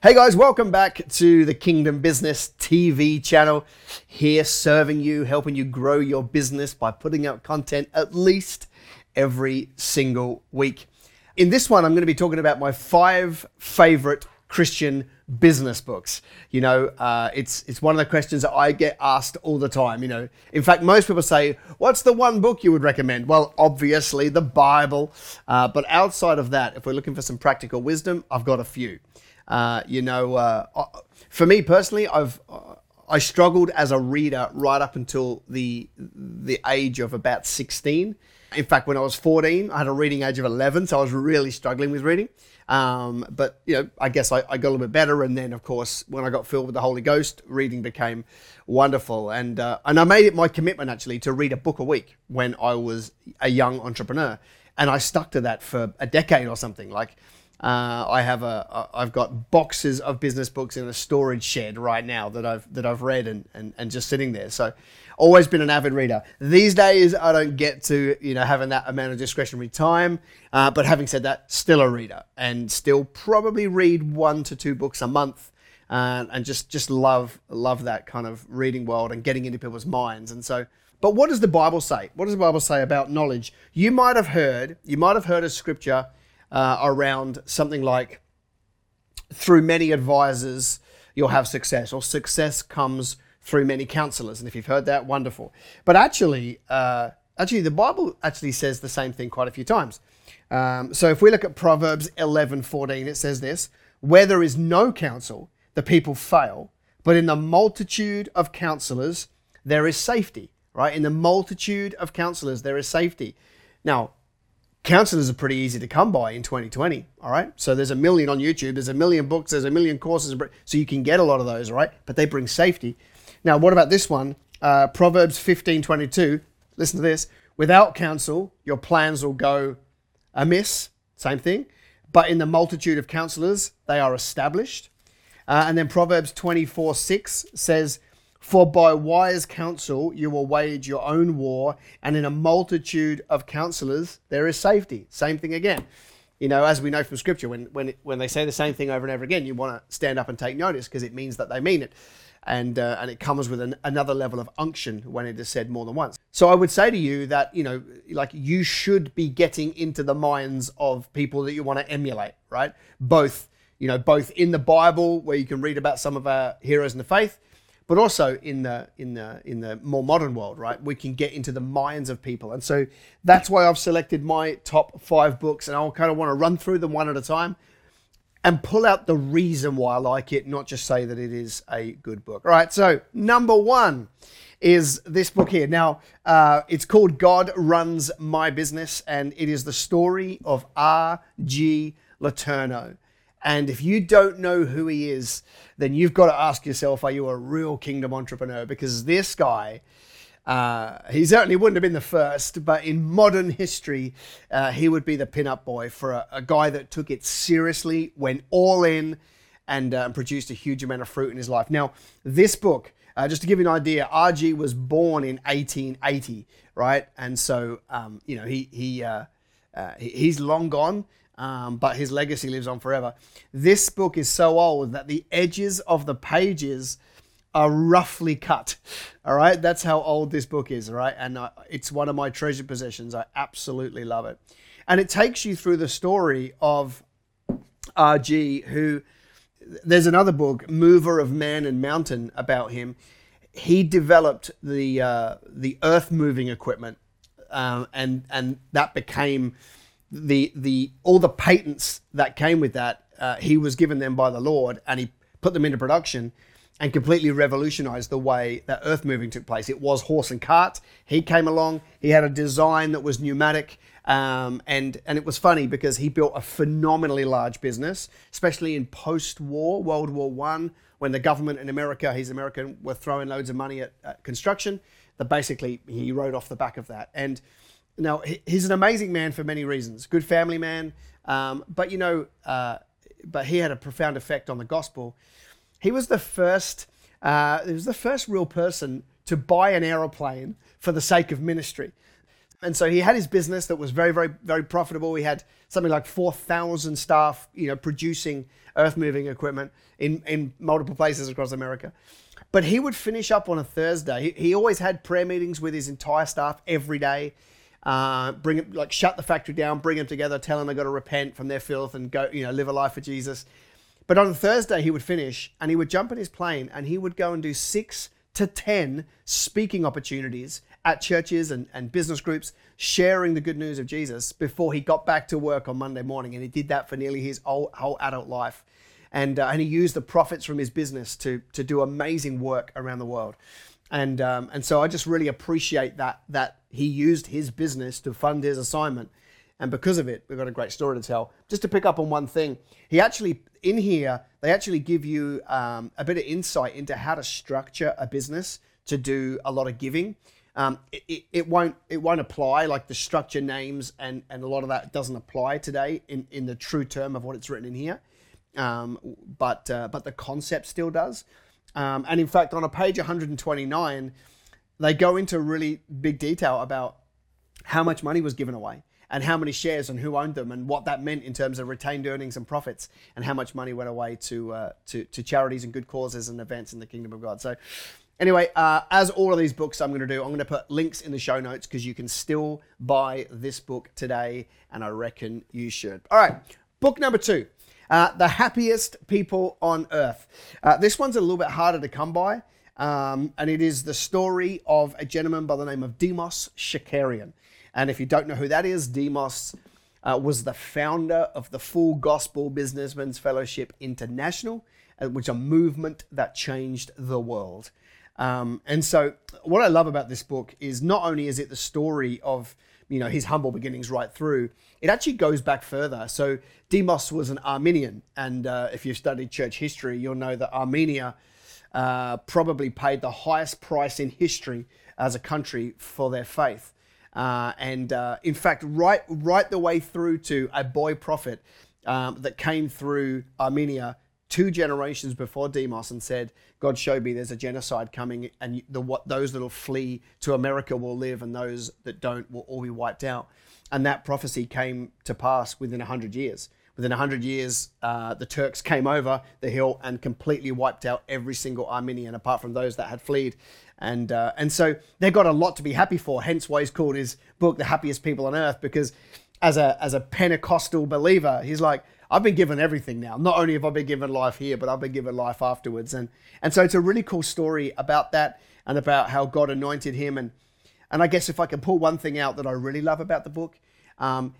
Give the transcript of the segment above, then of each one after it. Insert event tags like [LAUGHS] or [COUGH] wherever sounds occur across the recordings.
Hey guys, welcome back to the Kingdom Business TV channel. Here serving you, helping you grow your business by putting out content at least every single week. In this one, I'm going to be talking about my five favorite Christian business books. You know, uh, it's it's one of the questions that I get asked all the time. You know, in fact, most people say, "What's the one book you would recommend?" Well, obviously the Bible, uh, but outside of that, if we're looking for some practical wisdom, I've got a few. Uh, you know, uh, uh, for me personally, I've uh, I struggled as a reader right up until the the age of about 16. In fact, when I was 14, I had a reading age of 11, so I was really struggling with reading. Um, but you know, I guess I, I, got a little bit better, and then of course, when I got filled with the Holy Ghost, reading became wonderful. And uh, and I made it my commitment actually to read a book a week when I was a young entrepreneur, and I stuck to that for a decade or something. Like uh, I have a I've got boxes of business books in a storage shed right now that I've that I've read and, and, and just sitting there. So always been an avid reader. These days I don't get to you know having that amount of discretionary time. Uh, but having said that, still a reader and still probably read one to two books a month. Uh, and just just love love that kind of reading world and getting into people's minds. And so, but what does the Bible say? What does the Bible say about knowledge? You might have heard you might have heard a scripture uh, around something like through many advisors you'll have success, or success comes through many counselors. And if you've heard that, wonderful. But actually, uh, actually, the Bible actually says the same thing quite a few times. Um, so if we look at Proverbs 11, 14, it says this: "Where there is no counsel, the people fail, but in the multitude of counselors there is safety." Right? In the multitude of counselors there is safety. Now, counselors are pretty easy to come by in 2020 all right? So there's a million on youtube there's a million books there's a million courses so you can get a lot of those right? but they bring safety. Now what about this one? Uh, proverbs 15 22 listen to this without counsel your plans will go amiss. Same thing. But in the multitude of counselors they are established. Uh, and then proverbs 24 6 says for by wise counsel you will wage your own war, and in a multitude of counselors there is safety. Same thing again. You know, as we know from Scripture, when when when they say the same thing over and over again, you want to stand up and take notice because it means that they mean it, and uh, and it comes with an, another level of unction when it is said more than once. So I would say to you that you know, like you should be getting into the minds of people that you want to emulate, right? Both you know, both in the Bible where you can read about some of our heroes in the faith but also in the in the in the more modern world, right? We can get into the minds of people, and so that's why I've selected my top five books, and I'll kind of want to run through them one at a time and pull out the reason why I like it, not just say that it is a good book. All right, so number one is this book here. Now, uh, it's called God Runs My Business, and it is the story of R.G. Letourneau. And if you don't know who he is, then you've got to ask yourself, are you a real kingdom entrepreneur? Because this guy, uh, he certainly wouldn't have been the first, but in modern history, uh, he would be the pin-up boy for a, a, guy that took it seriously, went all in, and uh, produced a huge amount of fruit in his life. Now, this book, uh, just to give you an idea, RG was born in 1880, right? And so, um, you know, he he, uh, uh, he he's long gone um, but his legacy lives on forever. This book is so old that the edges of the pages are roughly cut. All right, that's how old this book is. All right, and uh, it's one of my treasured possessions. I absolutely love it, and it takes you through the story of RG, who there's another book, Mover of Man and Mountain, about him. He developed the uh, the earth moving equipment, uh, and and that became the the all the patents that came with that, uh, he was given them by the Lord, and he put them into production and completely revolutionized the way that earth moving took place. It was horse and cart. He came along. He had a design that was pneumatic, um, and and it was funny because he built a phenomenally large business, especially in post-war World War One, when the government in America, he's American, were throwing loads of money at, at construction. That basically he rode off the back of that, and now, he's an amazing man for many reasons. Good family man, um, but you know, uh, but he had a profound effect on the gospel. He was the first. Uh, he was the first real person to buy an aeroplane for the sake of ministry. And so he had his business that was very, very, very profitable. He had something like 4,000 staff, you know, producing earth moving equipment in, in multiple places across America. But he would finish up on a Thursday. He, he always had prayer meetings with his entire staff every day. Uh, bring it, like shut the factory down, bring them together, tell them they got to repent from their filth and go, you know, live a life for Jesus. But on Thursday he would finish and he would jump in his plane and he would go and do six to ten speaking opportunities at churches and, and business groups, sharing the good news of Jesus before he got back to work on Monday morning. And he did that for nearly his whole, whole adult life and uh, and he used the profits from his business to to do amazing work around the world, and um, and so I just really appreciate that that he used his business to fund his assignment, and because of it, we've got a great story to tell. Just to pick up on one thing, he actually in here they actually give you um, a bit of insight into how to structure a business to do a lot of giving. Um, it, it, it, won't it won't apply like the structure names and, and a lot of that doesn't apply today in, in the true term of what it's written in here um, but uh, but the concept still does. Um, and in fact, on a page 129, they go into really big detail about how much money was given away and how many shares and who owned them and what that meant in terms of retained earnings and profits and how much money went away to uh, to, to charities and good causes and events in the kingdom of God. So. Anyway, uh, as all of these books I'm going to do, I'm going to put links in the show notes because you can still buy this book today, and I reckon you should. All right, book number two uh, the happiest people on earth. Uh, this one's a little bit harder to come by, um, and it is the story of a gentleman by the name of Demos Shakarian. And if you don't know who that is, Demos uh, was the founder of the Full Gospel Businessmen's Fellowship International, uh, which is a movement that changed the world. Um, and so, what I love about this book is not only is it the story of you know his humble beginnings right through. It actually goes back further. So Demos was an Armenian, and uh, if you've studied church history, you'll know that Armenia uh, probably paid the highest price in history as a country for their faith. Uh, and uh, in fact, right right the way through to a boy prophet um, that came through Armenia two generations before Demos and said, God showed me there's a genocide coming, and the what those that'll flee to America will live, and those that don't will all be wiped out. And that prophecy came to pass within hundred years. Within hundred years, uh, the Turks came over the hill and completely wiped out every single Armenian, apart from those that had fled. And uh, and so they've got a lot to be happy for. Hence why he's called his book "The Happiest People on Earth," because as a as a Pentecostal believer, he's like, I've been given everything now. Not only have I been given life here, but I've been given life afterwards. And and so it's a really cool story about that and about how God anointed him. And and I guess if I can pull one thing out that I really love about the book, um,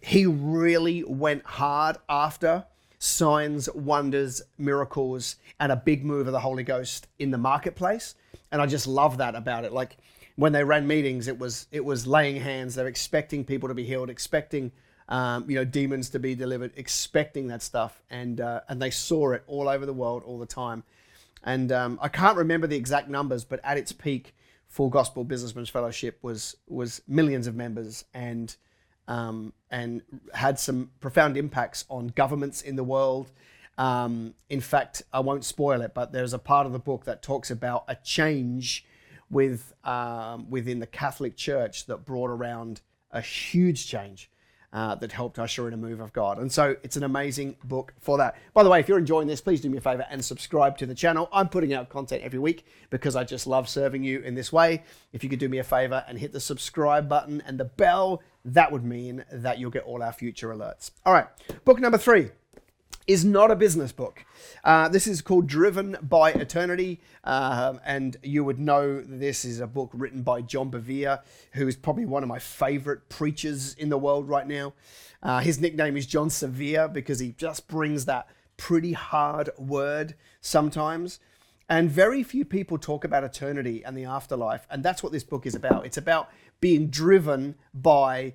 he really went hard after signs, wonders, miracles, and a big move of the Holy Ghost in the marketplace. And I just love that about it. Like when they ran meetings, it was it was laying hands. They're expecting people to be healed, expecting um, you know, demons to be delivered, expecting that stuff, and uh, and they saw it all over the world all the time. And um, I can't remember the exact numbers, but at its peak, Full Gospel Businessmen's Fellowship was was millions of members and um, and had some profound impacts on governments in the world. Um, in fact, I won't spoil it, but there's a part of the book that talks about a change with um, within the Catholic Church that brought around a huge change uh, that helped usher in a move of God. And so it's an amazing book for that. By the way, if you're enjoying this, please do me a favor and subscribe to the channel. I'm putting out content every week because I just love serving you in this way. If you could do me a favor and hit the subscribe button and the bell, that would mean that you'll get all our future alerts. All right, book number three is not a business book. Uh, this is called Driven by Eternity, um, and you would know this is a book written by John Bevere, who is probably one of my favorite preachers in the world right now. Uh, his nickname is John Severe because he just brings that pretty hard word sometimes. And very few people talk about eternity and the afterlife, and that's what this book is about. It's about being driven by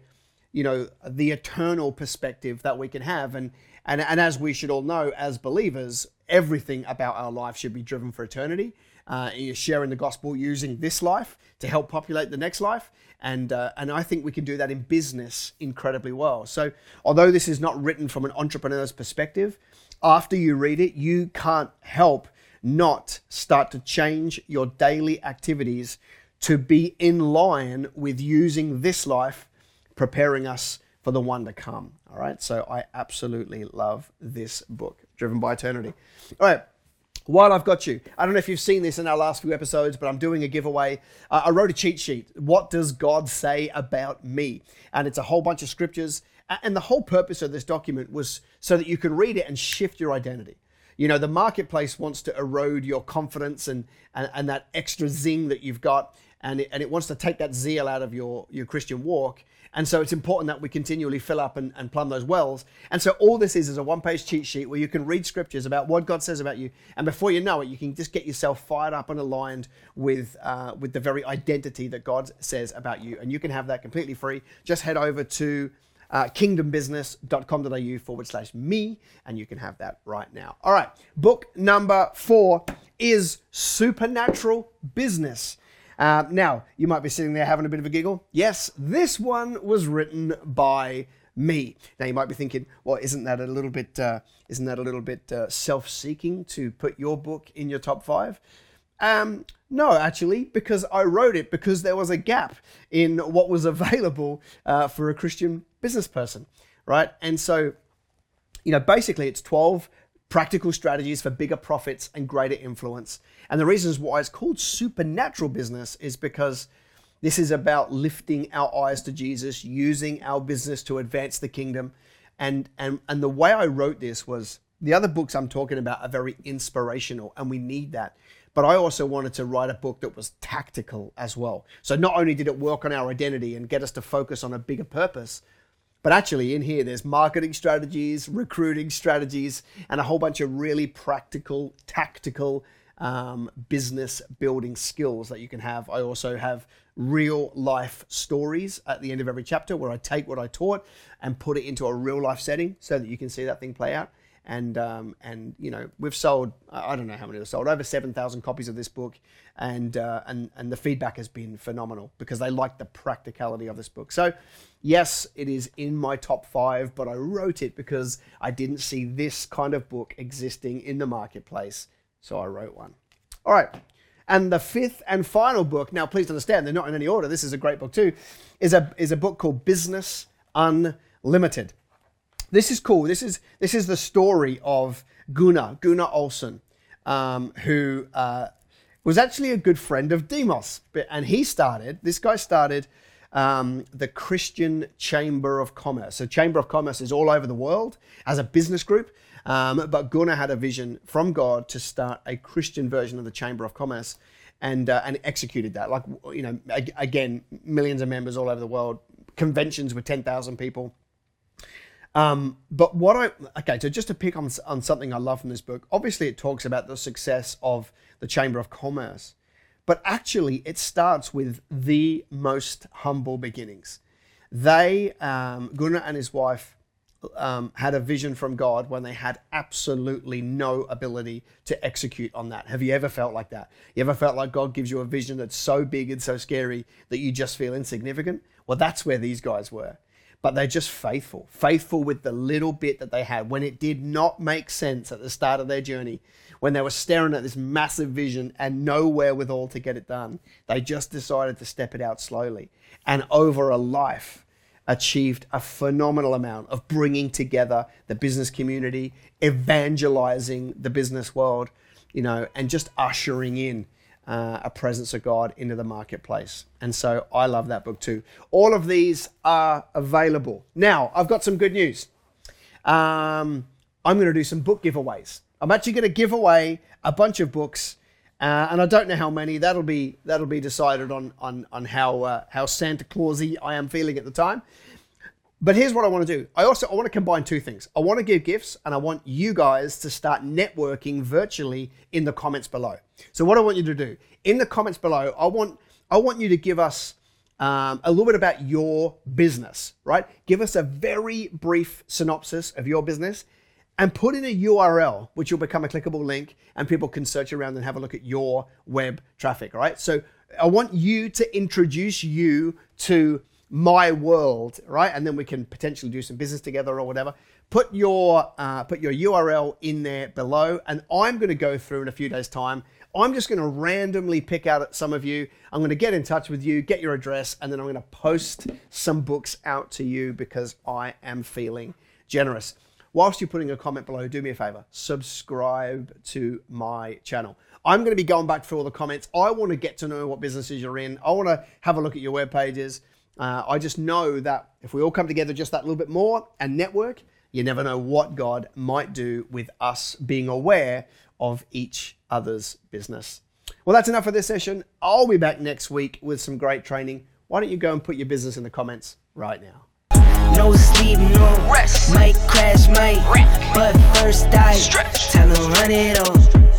you know the eternal perspective that we can have and and, and as we should all know, as believers, everything about our life should be driven for eternity. Uh, you're sharing the gospel using this life to help populate the next life. And, uh, and I think we can do that in business incredibly well. So, although this is not written from an entrepreneur's perspective, after you read it, you can't help not start to change your daily activities to be in line with using this life, preparing us for the one to come. All right. So I absolutely love this book, Driven by Eternity. All right. While I've got you, I don't know if you've seen this in our last few episodes, but I'm doing a giveaway. Uh, I wrote a cheat sheet. What does God say about me? And it's a whole bunch of scriptures. And the whole purpose of this document was so that you can read it and shift your identity. You know, the marketplace wants to erode your confidence and, and, and that extra zing that you've got, and it, and it wants to take that zeal out of your, your Christian walk. And so it's important that we continually fill up and, and plumb those wells. And so all this is is a one page cheat sheet where you can read scriptures about what God says about you. And before you know it, you can just get yourself fired up and aligned with, uh, with the very identity that God says about you. And you can have that completely free. Just head over to uh, kingdombusiness.com.au forward slash me, and you can have that right now. All right, book number four is Supernatural Business. Uh, now, you might be sitting there having a bit of a giggle. Yes, this one was written by me. Now you might be thinking, well, isn't that a little bit uh, isn't that a little bit uh, self-seeking to put your book in your top five? Um, no, actually, because I wrote it because there was a gap in what was [LAUGHS] available uh, for a Christian business person, right? And so, you know, basically, it's twelve practical strategies for bigger profits and greater influence. And the reasons why it's called supernatural business is because this is about lifting our eyes to Jesus, using our business to advance the kingdom. And, and, and the way I wrote this was the other books I'm talking about are very inspirational, and we need that. But I also wanted to write a book that was tactical as well. So not only did it work on our identity and get us to focus on a bigger purpose, but actually, in here, there's marketing strategies, recruiting strategies, and a whole bunch of really practical, tactical um, business building skills that you can have. I also have real life stories at the end of every chapter where I take what I taught and put it into a real life setting so that you can see that thing play out and um, and you know we've sold I don't know how many we've sold over seven thousand copies of this book, and uh, and and the feedback has been phenomenal because they like the practicality of this book. So yes, it is in my top five, but I wrote it because I didn't see this kind of book existing in the marketplace, so I wrote one. All right. And the fifth and final book, now please understand, they're not in any order. This is a great book too, is a, is a book called Business Unlimited. This is cool. This is this is the story of Gunnar Gunnar Olson, um, who uh, was actually a good friend of Demos, and he started. This guy started um, the Christian Chamber of Commerce. So Chamber of Commerce is all over the world as a business group. Um, but Gunnar had a vision from God to start a Christian version of the Chamber of Commerce, and uh, and executed that. Like you know, again, millions of members all over the world, conventions with ten thousand people. Um, but what I okay, so just to pick on on something I love from this book, obviously it talks about the success of the Chamber of Commerce, but actually it starts with the most humble beginnings. They um, Gunnar and his wife um, had a vision from God when they had absolutely no ability to execute on that. Have you ever felt like that? You ever felt like God gives you a vision that's so big and so scary that you just feel insignificant? Well, that's where these guys were but they're just faithful, faithful with the little bit that they had when it did not make sense at the start of their journey, when they were staring at this massive vision and nowhere with all to get it done. They just decided to step it out slowly and over a life achieved a phenomenal amount of bringing together the business community, evangelizing the business world, you know, and just ushering in uh, a presence of God into the marketplace. And so I love that book too. All of these are available. Now, I've got some good news. Um, I'm going to do some book giveaways. I'm actually going to give away a bunch of books. Uh, and I don't know how many. That'll be that'll be decided on on on how uh, how Santa Clausy I am feeling at the time. But here's what I want to do. I also I want to combine two things. I want to give gifts and I want you guys to start networking virtually in the comments below. So what I want you to do in the comments below, I want I want you to give us um, a little bit about your business, right? Give us a very brief synopsis of your business and put in a URL, which will become a clickable link, and people can search around and have a look at your web traffic, right? So I want you to introduce you to my world, right? And then we can potentially do some business together or whatever. put your uh, put your URL in there below, and I'm going to go through in a few days' time. I'm just going to randomly pick out some of you. I'm going to get in touch with you, get your address, and then I'm going to post some books out to you because I am feeling generous. Whilst you're putting a comment below, do me a favor, subscribe to my channel. I'm going to be going back through all the comments. I want to get to know what businesses you're in. I want to have a look at your web pages. Uh, I just know that if we all come together just that little bit more and network, you never know what God might do with us being aware of each other's business. Well, that's enough for this session. I'll be back next week with some great training. Why don't you go and put your business in the comments right now? No sleep, no rest. Might crash, might wreck. But first I stretch. Time to run it off.